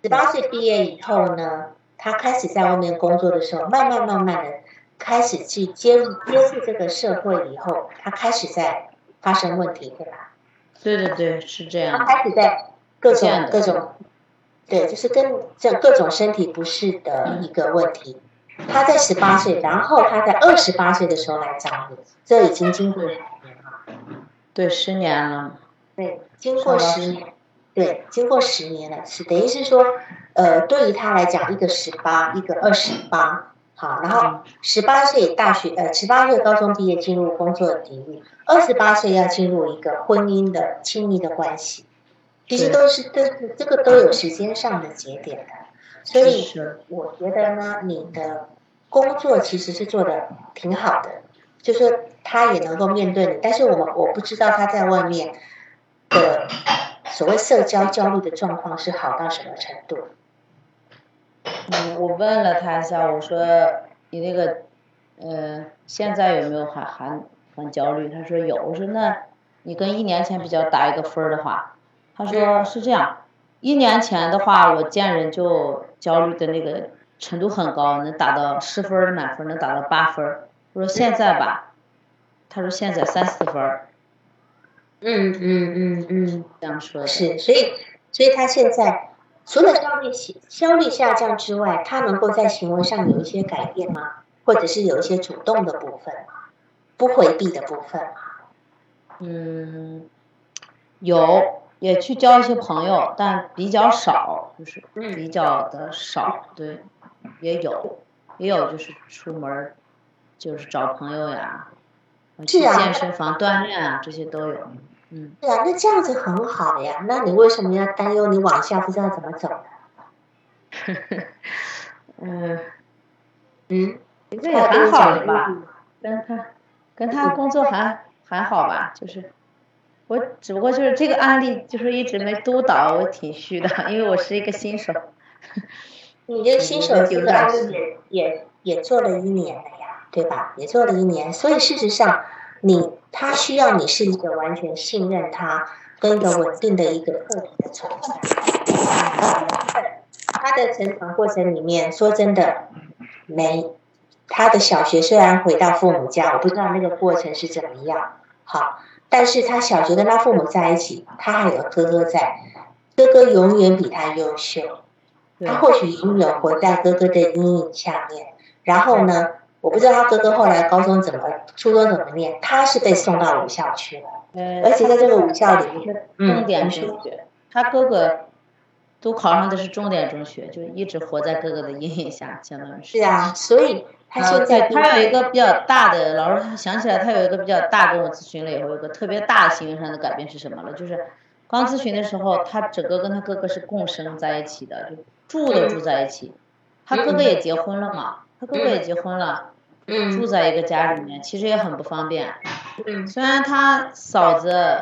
十八岁毕业以后呢，他开始在外面工作的时候，慢慢慢慢的开始去接接触这个社会以后，他开始在发生问题，对吧？对对对，是这样。他开始在各种各种，对，就是跟这各种身体不适的一个问题。他在十八岁，然后他在二十八岁的时候来找你，这已经经过十年了。对，十年了。对，经过十年，对，经过十年了，是等于是说，呃，对于他来讲，一个十八，一个二十八，好，然后十八岁大学，呃，十八岁高中毕业进入工作的领域，二十八岁要进入一个婚姻的亲密的关系，其实都是都是这个都有时间上的节点的。所以我觉得呢，你的工作其实是做的挺好的，就说他也能够面对你，但是我们我不知道他在外面的所谓社交焦虑的状况是好到什么程度。嗯，我问了他一下，我说你那个，呃，现在有没有还还很焦虑？他说有。我说那你跟一年前比较打一个分的话，他说是这样。一年前的话，我见人就焦虑的那个程度很高，能打到十分的满分能打到八分。我说现在吧，他说现在三四分。嗯嗯嗯嗯，这样说的。是，所以所以他现在除了焦虑下焦虑下降之外，他能够在行为上有一些改变吗？或者是有一些主动的部分不回避的部分嗯，有。也去交一些朋友，但比较少，就是比较的少。对，也有，也有就是出门就是找朋友呀，去健身房锻炼啊，这些都有。嗯。对啊，那这样子很好呀。那你为什么要担忧你往下不知道怎么走呢？[laughs] 嗯。嗯。这也还好吧，跟他跟他工作还还好吧，就是。我只不过就是这个案例，就是一直没督导，我挺虚的，因为我是一个新手。[laughs] 你这新手这个案例也也也做了一年了呀，对吧？也做了一年，所以事实上，你他需要你是一个完全信任他，跟一个稳定的一个客体的存在。他的成长过程里面，说真的，没他的小学虽然回到父母家，我不知道那个过程是怎么样。好。但是他小学跟他父母在一起，他还有哥哥在，哥哥永远比他优秀，他或许永远活在哥哥的阴影下面。然后呢，我不知道他哥哥后来高中怎么，初中怎么念，他是被送到武校去了，而且在这个武校里面，重点中学，他哥哥都考上的是重点中学，就一直活在哥哥的阴影下，相当于是。是啊，所以。他现在他有一个比较大的，老师想起来，他有一个比较大，跟我咨询了以后，有个特别大的行为上的改变是什么了？就是刚咨询的时候，他整个跟他哥哥是共生在一起的，就住都住在一起。他哥哥也结婚了嘛？他哥哥也结婚了，住在一个家里面，其实也很不方便。虽然他嫂子，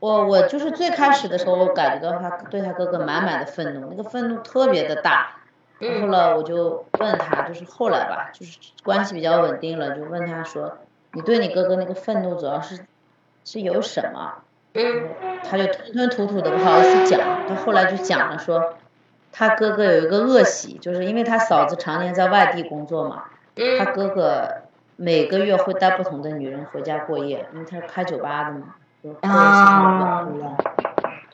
我我就是最开始的时候，我感觉到他对他哥哥满满的愤怒，那个愤怒特别的大。然后呢，我就问他，就是后来吧，就是关系比较稳定了，就问他说：“你对你哥哥那个愤怒主要是是有什么？”嗯，他就吞吞吐吐的不好意思讲。他后来就讲了说，他哥哥有一个恶习，就是因为他嫂子常年在外地工作嘛，他哥哥每个月会带不同的女人回家过夜，因为他是开酒吧的嘛，就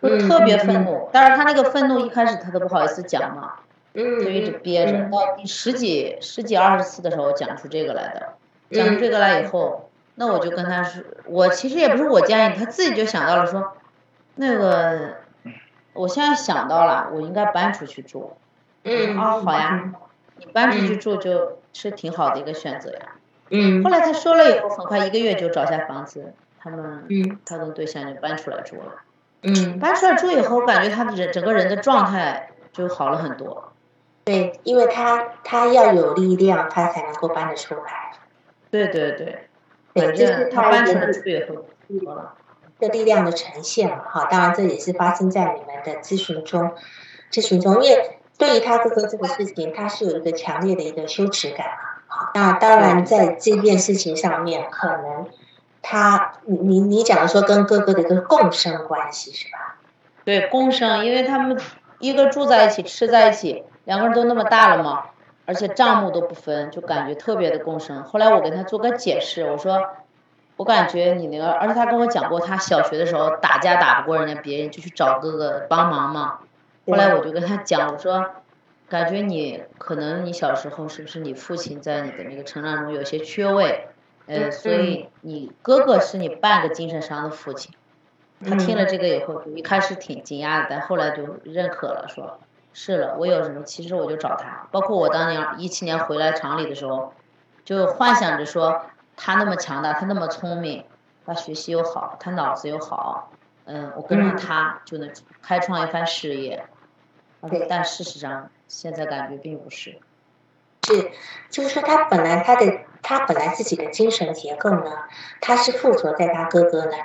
就特别愤怒。但是他那个愤怒一开始他都不好意思讲嘛。就一直憋着，到第十几、十几、二十次的时候讲出这个来的，讲出这个来以后，那我就跟他说，我其实也不是我建议，他自己就想到了说，那个，我现在想到了，我应该搬出去住。嗯啊，好呀，你搬出去住就是挺好的一个选择呀。嗯。后来他说了以后，很快一个月就找下房子，他们，他跟对象就搬出来住了。嗯。搬出来住以后，我感觉他的人整个人的状态就好了很多。对，因为他他要有力量，他才能够搬得出来。对对对，对，这是他搬出来以后，的力量的呈现嘛。哈，当然这也是发生在你们的咨询中，咨询中，因为对于他哥哥这个事情，他是有一个强烈的一个羞耻感嘛。好，那当然在这件事情上面，可能他你你你讲的说跟哥哥的一个共生关系是吧？对，共生，因为他们一个住在一起，吃在一起。两个人都那么大了嘛，而且账目都不分，就感觉特别的共生。后来我跟他做个解释，我说，我感觉你那个，而且他跟我讲过，他小学的时候打架打不过人家别人，就去找哥哥帮忙嘛。后来我就跟他讲，我说，感觉你可能你小时候是不是你父亲在你的那个成长中有些缺位，呃，所以你哥哥是你半个精神上的父亲。他听了这个以后，就一开始挺惊讶的，但后来就认可了，说。是了，我有什么，其实我就找他。包括我当年一七年回来厂里的时候，就幻想着说他那么强大，他那么聪明，他学习又好，他脑子又好，嗯，我跟着他就能开创一番事业。对，但事实上现在感觉并不是。是，就是说他本来他的他本来自己的精神结构呢，他是附着在他哥哥那里。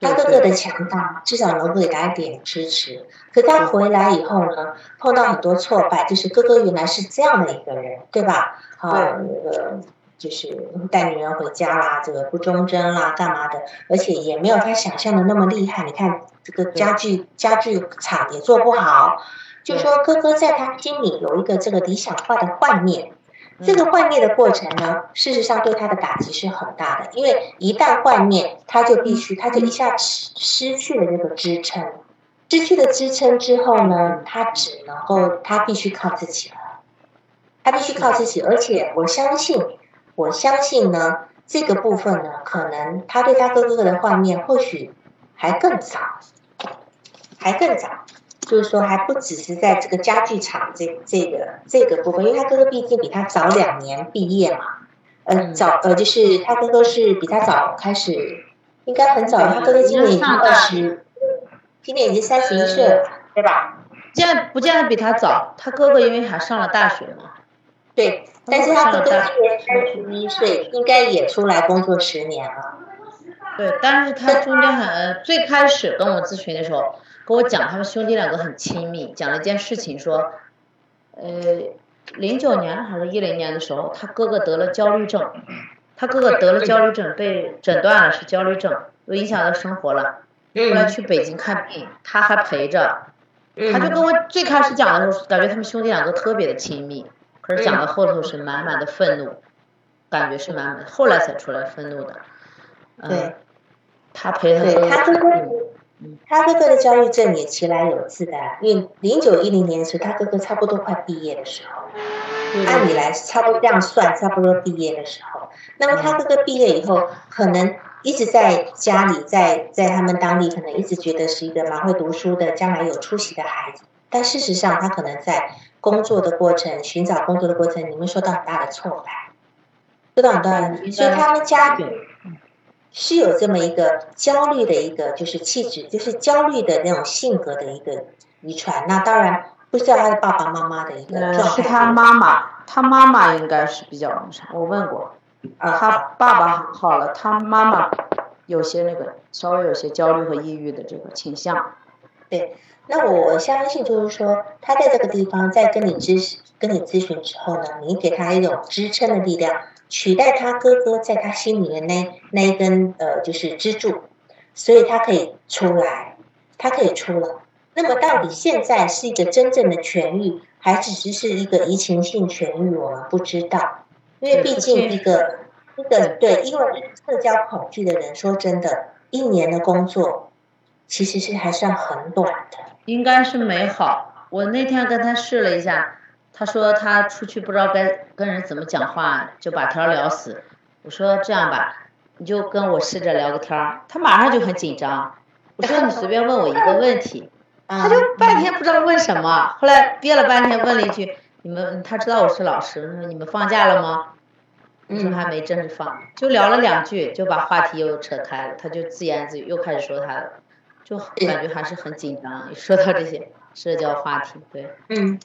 他哥哥的强大，至少能够给他一点支持。可他回来以后呢，碰到很多挫败，就是哥哥原来是这样的一个人，对吧？啊，那个就是带女人回家啦，这个不忠贞啦，干嘛的？而且也没有他想象的那么厉害。你看这个家具家具厂也做不好，就说哥哥在他心里有一个这个理想化的幻灭。这个幻灭的过程呢，事实上对他的打击是很大的，因为一旦幻灭，他就必须，他就一下失失去了这个支撑，失去了支撑之后呢，他只能够，他必须靠自己了，他必须靠自己，而且我相信，我相信呢，这个部分呢，可能他对他哥哥的幻灭或许还更早，还更早。就是说，还不只是在这个家具厂这这个这个部分，因为他哥哥毕竟比他早两年毕业嘛，呃，早呃，就是他哥哥是比他早开始，应该很早，他哥哥今年已经二十，今年已经三十一岁了，对吧？这样不见得比他早，他哥哥因为还上了大学嘛。对，但是他哥哥今年三十一岁，应该也出来工作十年了。对，但是他中间很最开始跟我咨询的时候。跟我讲，他们兄弟两个很亲密。讲了一件事情，说，呃，零九年还是一零年的时候，他哥哥得了焦虑症，他哥哥得了焦虑症，被诊断了是焦虑症，都影响到生活了。后来去北京看病，他还陪着。他就跟我最开始讲的时候，感觉他们兄弟两个特别的亲密，可是讲到后头是满满的愤怒，感觉是满满，后来才出来愤怒的。对，他陪他哥哥。他哥哥的焦虑症也其来有自的，因为零九一零年的时候，他哥哥差不多快毕业的时候，按理来差不多这样算，差不多毕业的时候。那么他哥哥毕业以后，可能一直在家里，在在他们当地，可能一直觉得是一个蛮会读书的，将来有出息的孩子。但事实上，他可能在工作的过程、寻找工作的过程，你们受到很大的挫败，受到很大的，所以他们家里。是有这么一个焦虑的一个就是气质，就是焦虑的那种性格的一个遗传。那当然不知道他的爸爸妈妈的一个状态。是他妈妈，他妈妈应该是比较那啥。我问过，他爸爸好了，他妈妈有些那个稍微有些焦虑和抑郁的这个倾向。对，那我我相信就是说，他在这个地方在跟你咨跟你咨询之后呢，你给他一种支撑的力量。取代他哥哥在他心里面那那一根呃就是支柱，所以他可以出来，他可以出来。那么到底现在是一个真正的痊愈，还只是是一个移情性痊愈？我们不知道，因为毕竟一个一个对，因为社交恐惧的人，说真的，一年的工作其实是还算很短的。应该是没好，我那天跟他试了一下。他说他出去不知道该跟人怎么讲话，就把天聊死。我说这样吧，你就跟我试着聊个天儿。他马上就很紧张。我说你随便问我一个问题，他就半天不知道问什么。后来憋了半天问了一句：“你们他知道我是老师，说你们放假了吗？”我说还没正式放，就聊了两句，就把话题又扯开了。他就自言自语又开始说他了，就感觉还是很紧张。说到这些社交话题，对，嗯。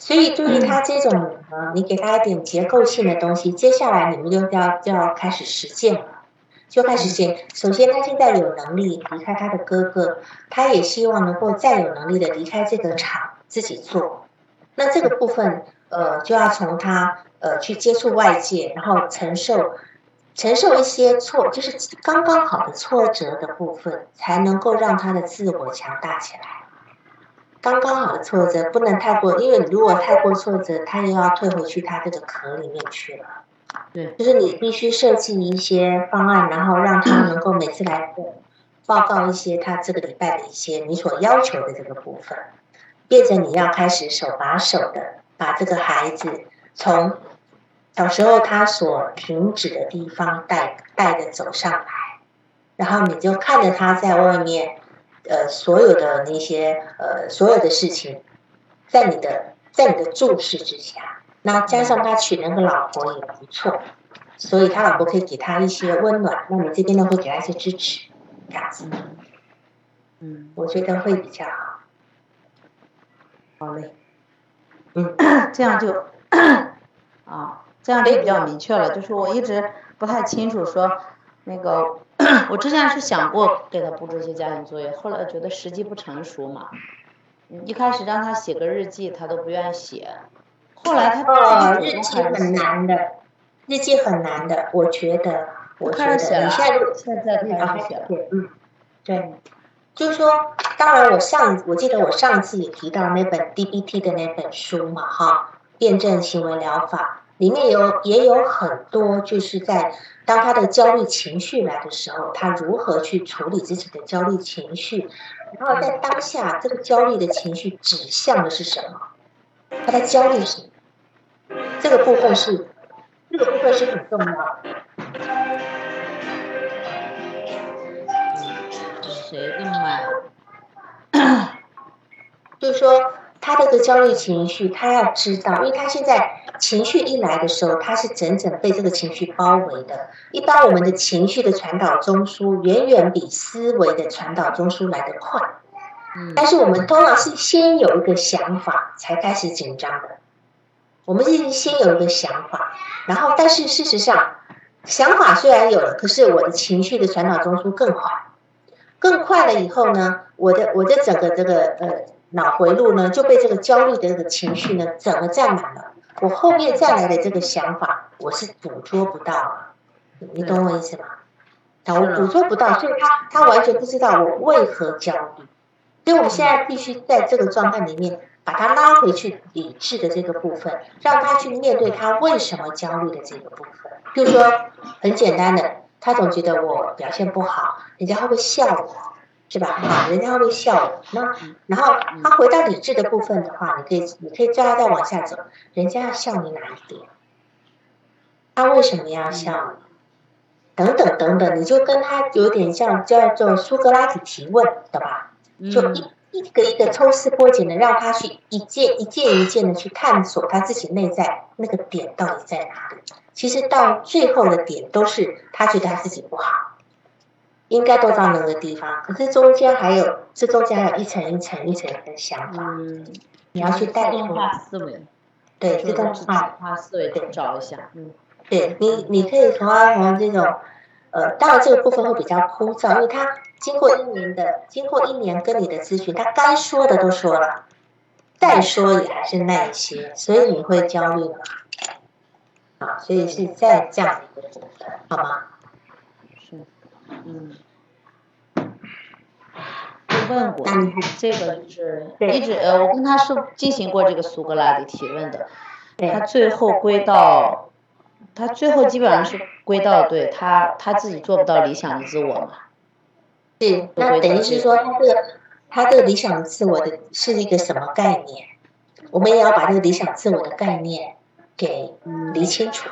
所以，对于他这种，呃，你给他一点结构性的东西，接下来你们就要就要开始实践了，就开始实践。首先，他现在有能力离开他的哥哥，他也希望能够再有能力的离开这个厂自己做。那这个部分，呃，就要从他呃去接触外界，然后承受承受一些挫，就是刚刚好的挫折的部分，才能够让他的自我强大起来。刚刚好的挫折，不能太过，因为如果太过挫折，他又要退回去他这个壳里面去了。对，就是你必须设计一些方案，然后让他能够每次来报告一些他这个礼拜的一些你所要求的这个部分，变成你要开始手把手的把这个孩子从小时候他所停止的地方带带着走上来，然后你就看着他在外面，呃，所有的那些呃所有的事情，在你的在你的注视之下。那加上他娶那个老婆也不错，所以他老婆可以给他一些温暖，那你这边呢会给他一些支持，这样子，嗯，我觉得会比较好。好嘞，嗯，[coughs] 这样就啊，这样就比较明确了。就是我一直不太清楚说那个，[clears throat] 我之前是想过给他布置一些家庭作业，后来觉得时机不成熟嘛。一开始让他写个日记，他都不愿意写。后来他哦，日记很难的，日记很难的，我觉得，我觉得你现在现在开始写了，嗯，对，就是说，当然我上我记得我上次也提到那本 DBT 的那本书嘛，哈，辩证行为疗法里面有也有很多，就是在当他的焦虑情绪来的时候，他如何去处理自己的焦虑情绪，然后在当下这个焦虑的情绪指向的是什么？他在焦虑什么？这个部分是，这个部分是很重要的。谁的麦？就是说，他这个焦虑情绪，他要知道，因为他现在情绪一来的时候，它是整整被这个情绪包围的。一般我们的情绪的传导中枢，远远比思维的传导中枢来得快。嗯。但是我们通常是先有一个想法，才开始紧张的。我们是先有一个想法，然后，但是事实上，想法虽然有了，可是我的情绪的传导中枢更快，更快了以后呢，我的我的整个这个呃脑回路呢就被这个焦虑的这个情绪呢整个占满了，我后面再来的这个想法我是捕捉不到，你懂我意思吗？我捕捉不到，所以他他完全不知道我为何焦虑，所以我们现在必须在这个状态里面。把他拉回去理智的这个部分，让他去面对他为什么焦虑的这个部分。就说很简单的，他总觉得我表现不好，人家会不会笑我，是吧？啊，人家会笑我？那然后他回到理智的部分的话，你可以你可以叫他再往下走，人家要笑你哪一点？他为什么要笑你？等等等等，你就跟他有点像叫做苏格拉底提问，懂吧？就一。一个一个抽丝剥茧的，让他去一件一件一件的去探索他自己内在那个点到底在哪里。其实到最后的点都是他觉得他自己不好，应该都到那个地方。可是中间还有，这中间还有一层一层一层的想法，你要去带动化思维，对，自动化思维去找一下。嗯，对你，你可以从他从这种。呃，当然这个部分会比较枯燥，因为他经过一年的，经过一年跟你的咨询，他该说的都说了，再说也还是那一些，所以你会焦虑吗？啊，所以是在这样的一个部分，好吗？问过，这个就是一直呃，我跟他是进行过这个苏格拉底提问的，他最后归到。他最后基本上是归到对他他自己做不到理想的自我嘛？对，那等于是说他这个他这个理想的自我的是一个什么概念？我们也要把这个理想自我的概念给理清楚，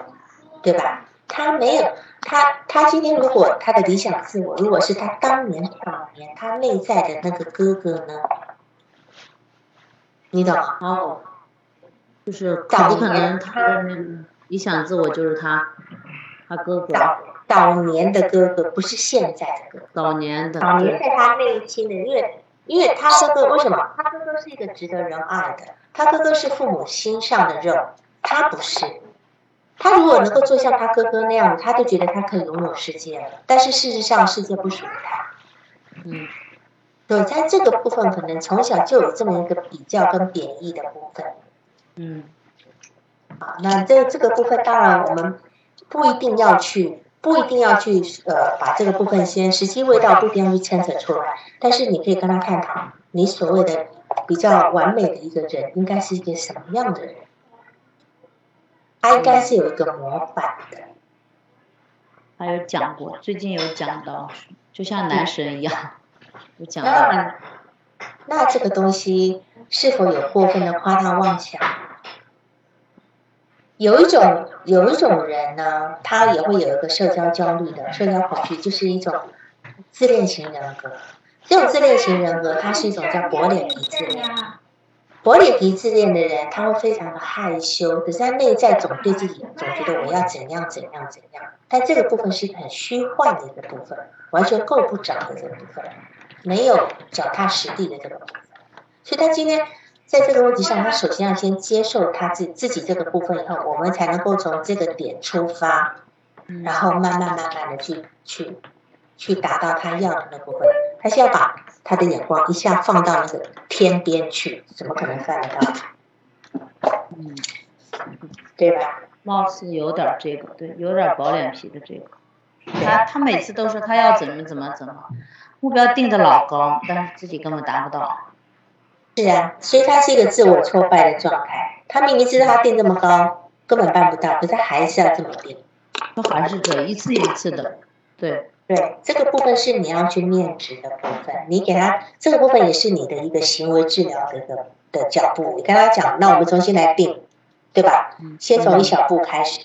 对吧？他没有他他今天如果他的理想自我如果是他当年早年他内在的那个哥哥呢？你懂吗？哦，就是早可能他。理想自我就是他，他哥哥。早早年的哥哥不是现在的哥。早年的。早年在他内心的，因为因为他哥哥为什么？他哥哥是一个值得人爱的，他哥哥是父母心上的肉，他不是。他如果能够做像他哥哥那样，他就觉得他可以拥有世界了。但是事实上，世界不属于他。嗯。对，在这个部分，可能从小就有这么一个比较跟贬义的部分。嗯。好，那这这个部分当然我们不一定要去，不一定要去呃把这个部分先时机未到不一定要去牵扯出来，但是你可以跟他探讨你所谓的比较完美的一个人应该是一个什么样的人？他应该是有一个模板的。还有讲过，最近有讲到，就像男神一样，有讲到。那那这个东西是否有过分的夸大妄想？有一种有一种人呢，他也会有一个社交焦虑的社交恐惧，就是一种自恋型人格。这种自恋型人格，它是一种叫薄脸皮自恋。薄脸皮自恋的人，他会非常的害羞，可是他内在总对自己总觉得我要怎样怎样怎样。但这个部分是一个很虚幻的一个部分，完全够不着的这个部分，没有脚踏实地的这个部分。所以他今天。在这个问题上，他首先要先接受他自自己这个部分以后，我们才能够从这个点出发，然后慢慢慢慢的去去去达到他要的那部分。他是要把他的眼光一下放到那个天边去，怎么可能办得到？嗯，对吧？貌似有点这个，对，有点薄脸皮的这个。他他每次都说他要怎么怎么怎么，目标定的老高，但是自己根本达不到。是啊，所以他是一个自我挫败的状态。他明明知道他定这么高，根本办不到，可是还是要这么定。他还是对，一次一次的。对对，这个部分是你要去面值的部分。你给他这个部分也是你的一个行为治疗的一个的脚步。你跟他讲，那我们重新来定，对吧？先从一小步开始。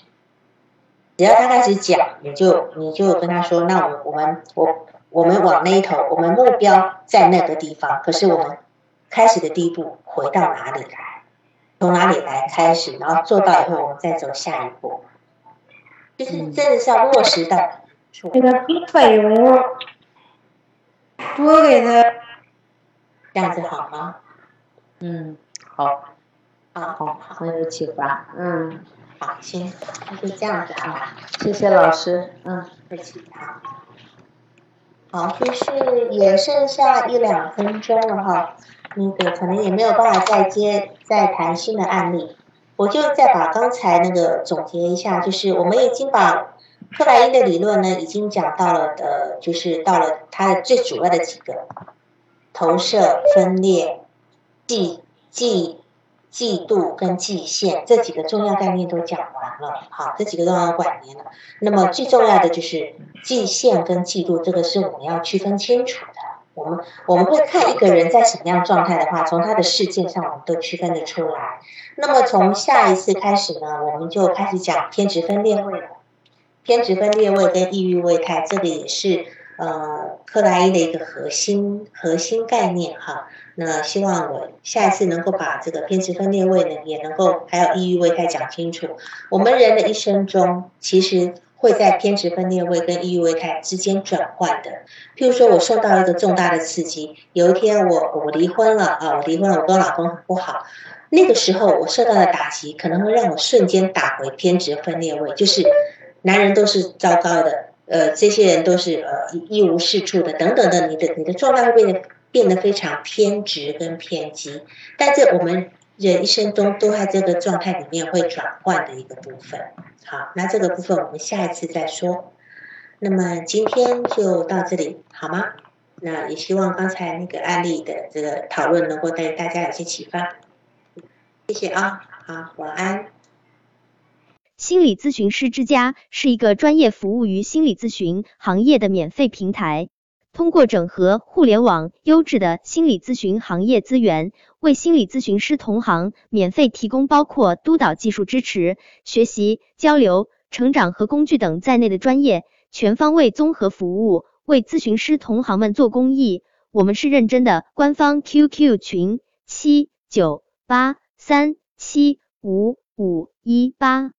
只要他开始讲，你就你就跟他说，那我我们我我们往那一头，我们目标在那个地方，可是我们。开始的第一步回到哪里来？从哪里来开始？然后做到以后，我们再走下一步。就是真的是要落实到。这个笔费用多给他，这样子好吗？嗯，好，啊，好，很有启发。嗯，好，行，那就这样子啊。谢谢老师。嗯，客气。好，好，就是也剩下一两分钟了哈。那个可能也没有办法再接再谈新的案例，我就再把刚才那个总结一下，就是我们已经把克莱因的理论呢，已经讲到了的，就是到了它的最主要的几个投射、分裂、嫉嫉嫉妒跟嫉羡这几个重要概念都讲完了，好，这几个都要管念了。那么最重要的就是嫉羡跟嫉妒，这个是我们要区分清楚的。我们我们会看一个人在什么样状态的话，从他的事件上我们都区分得出来。那么从下一次开始呢，我们就开始讲偏执分裂位了。偏执分裂位跟抑郁位态，这个也是呃克莱因的一个核心核心概念哈。那希望我下一次能够把这个偏执分裂位呢，也能够还有抑郁位态讲清楚。我们人的一生中，其实。会在偏执分裂位跟抑郁位态之间转换的。譬如说，我受到一个重大的刺激，有一天我我离婚了啊，我离婚了，我跟我老公很不好。那个时候我受到的打击，可能会让我瞬间打回偏执分裂位，就是男人都是糟糕的，呃，这些人都是呃一无是处的，等等的，你的你的状态会变得变得非常偏执跟偏激。但这我们。人一生中都在这个状态里面会转换的一个部分。好，那这个部分我们下一次再说。那么今天就到这里，好吗？那也希望刚才那个案例的这个讨论能够带大家有些启发。谢谢啊，好，晚安。心理咨询师之家是一个专业服务于心理咨询行业的免费平台。通过整合互联网优质的心理咨询行业资源，为心理咨询师同行免费提供包括督导技术支持、学习、交流、成长和工具等在内的专业全方位综合服务，为咨询师同行们做公益。我们是认真的，官方 QQ 群七九八三七五五一八。